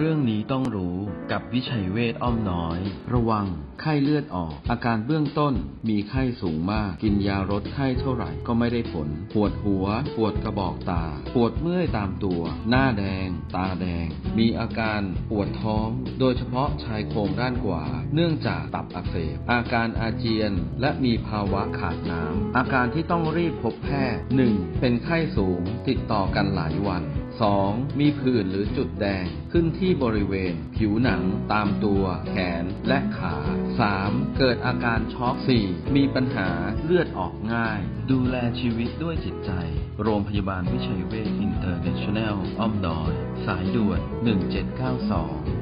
เรื่องนี้ต้องรู้กับวิชัยเวทอ้อมน้อย ระวังไข้เลือดออก อาการเบื้องต้นมีไข้สูงมาก กินยาลดไข้เท่าไหร่ก็ไม่ได้ผล ปวดหัว ปวดกระบอกตา ปวดเมื่อยตามตัว หน้าแดง ตาแดง มีอาการปวดท้อง โดยเฉพาะชายโครงด้านขวา เนื่องจากตับอักเสบ อาการอาเจียน และมีภาวะขาดน้ำ อาการที่ต้องรีบพบแพทย์ 1. เป็นไข้สูง ติดต่อกันหลายวัน 2. มีผื่นหรือจุดแดง ขึ้นที่บริเวณ ผิวหนัง ตามตัว แขน และขา 3. เกิดอาการช็อก 4. มีปัญหาเลือดออกง่าย ดูแลชีวิตด้วยจิตใจ โรงพยาบาลวิชัยเวชอินเตอร์เนชั่นแนลอ้อมดอย สายด่วน 1792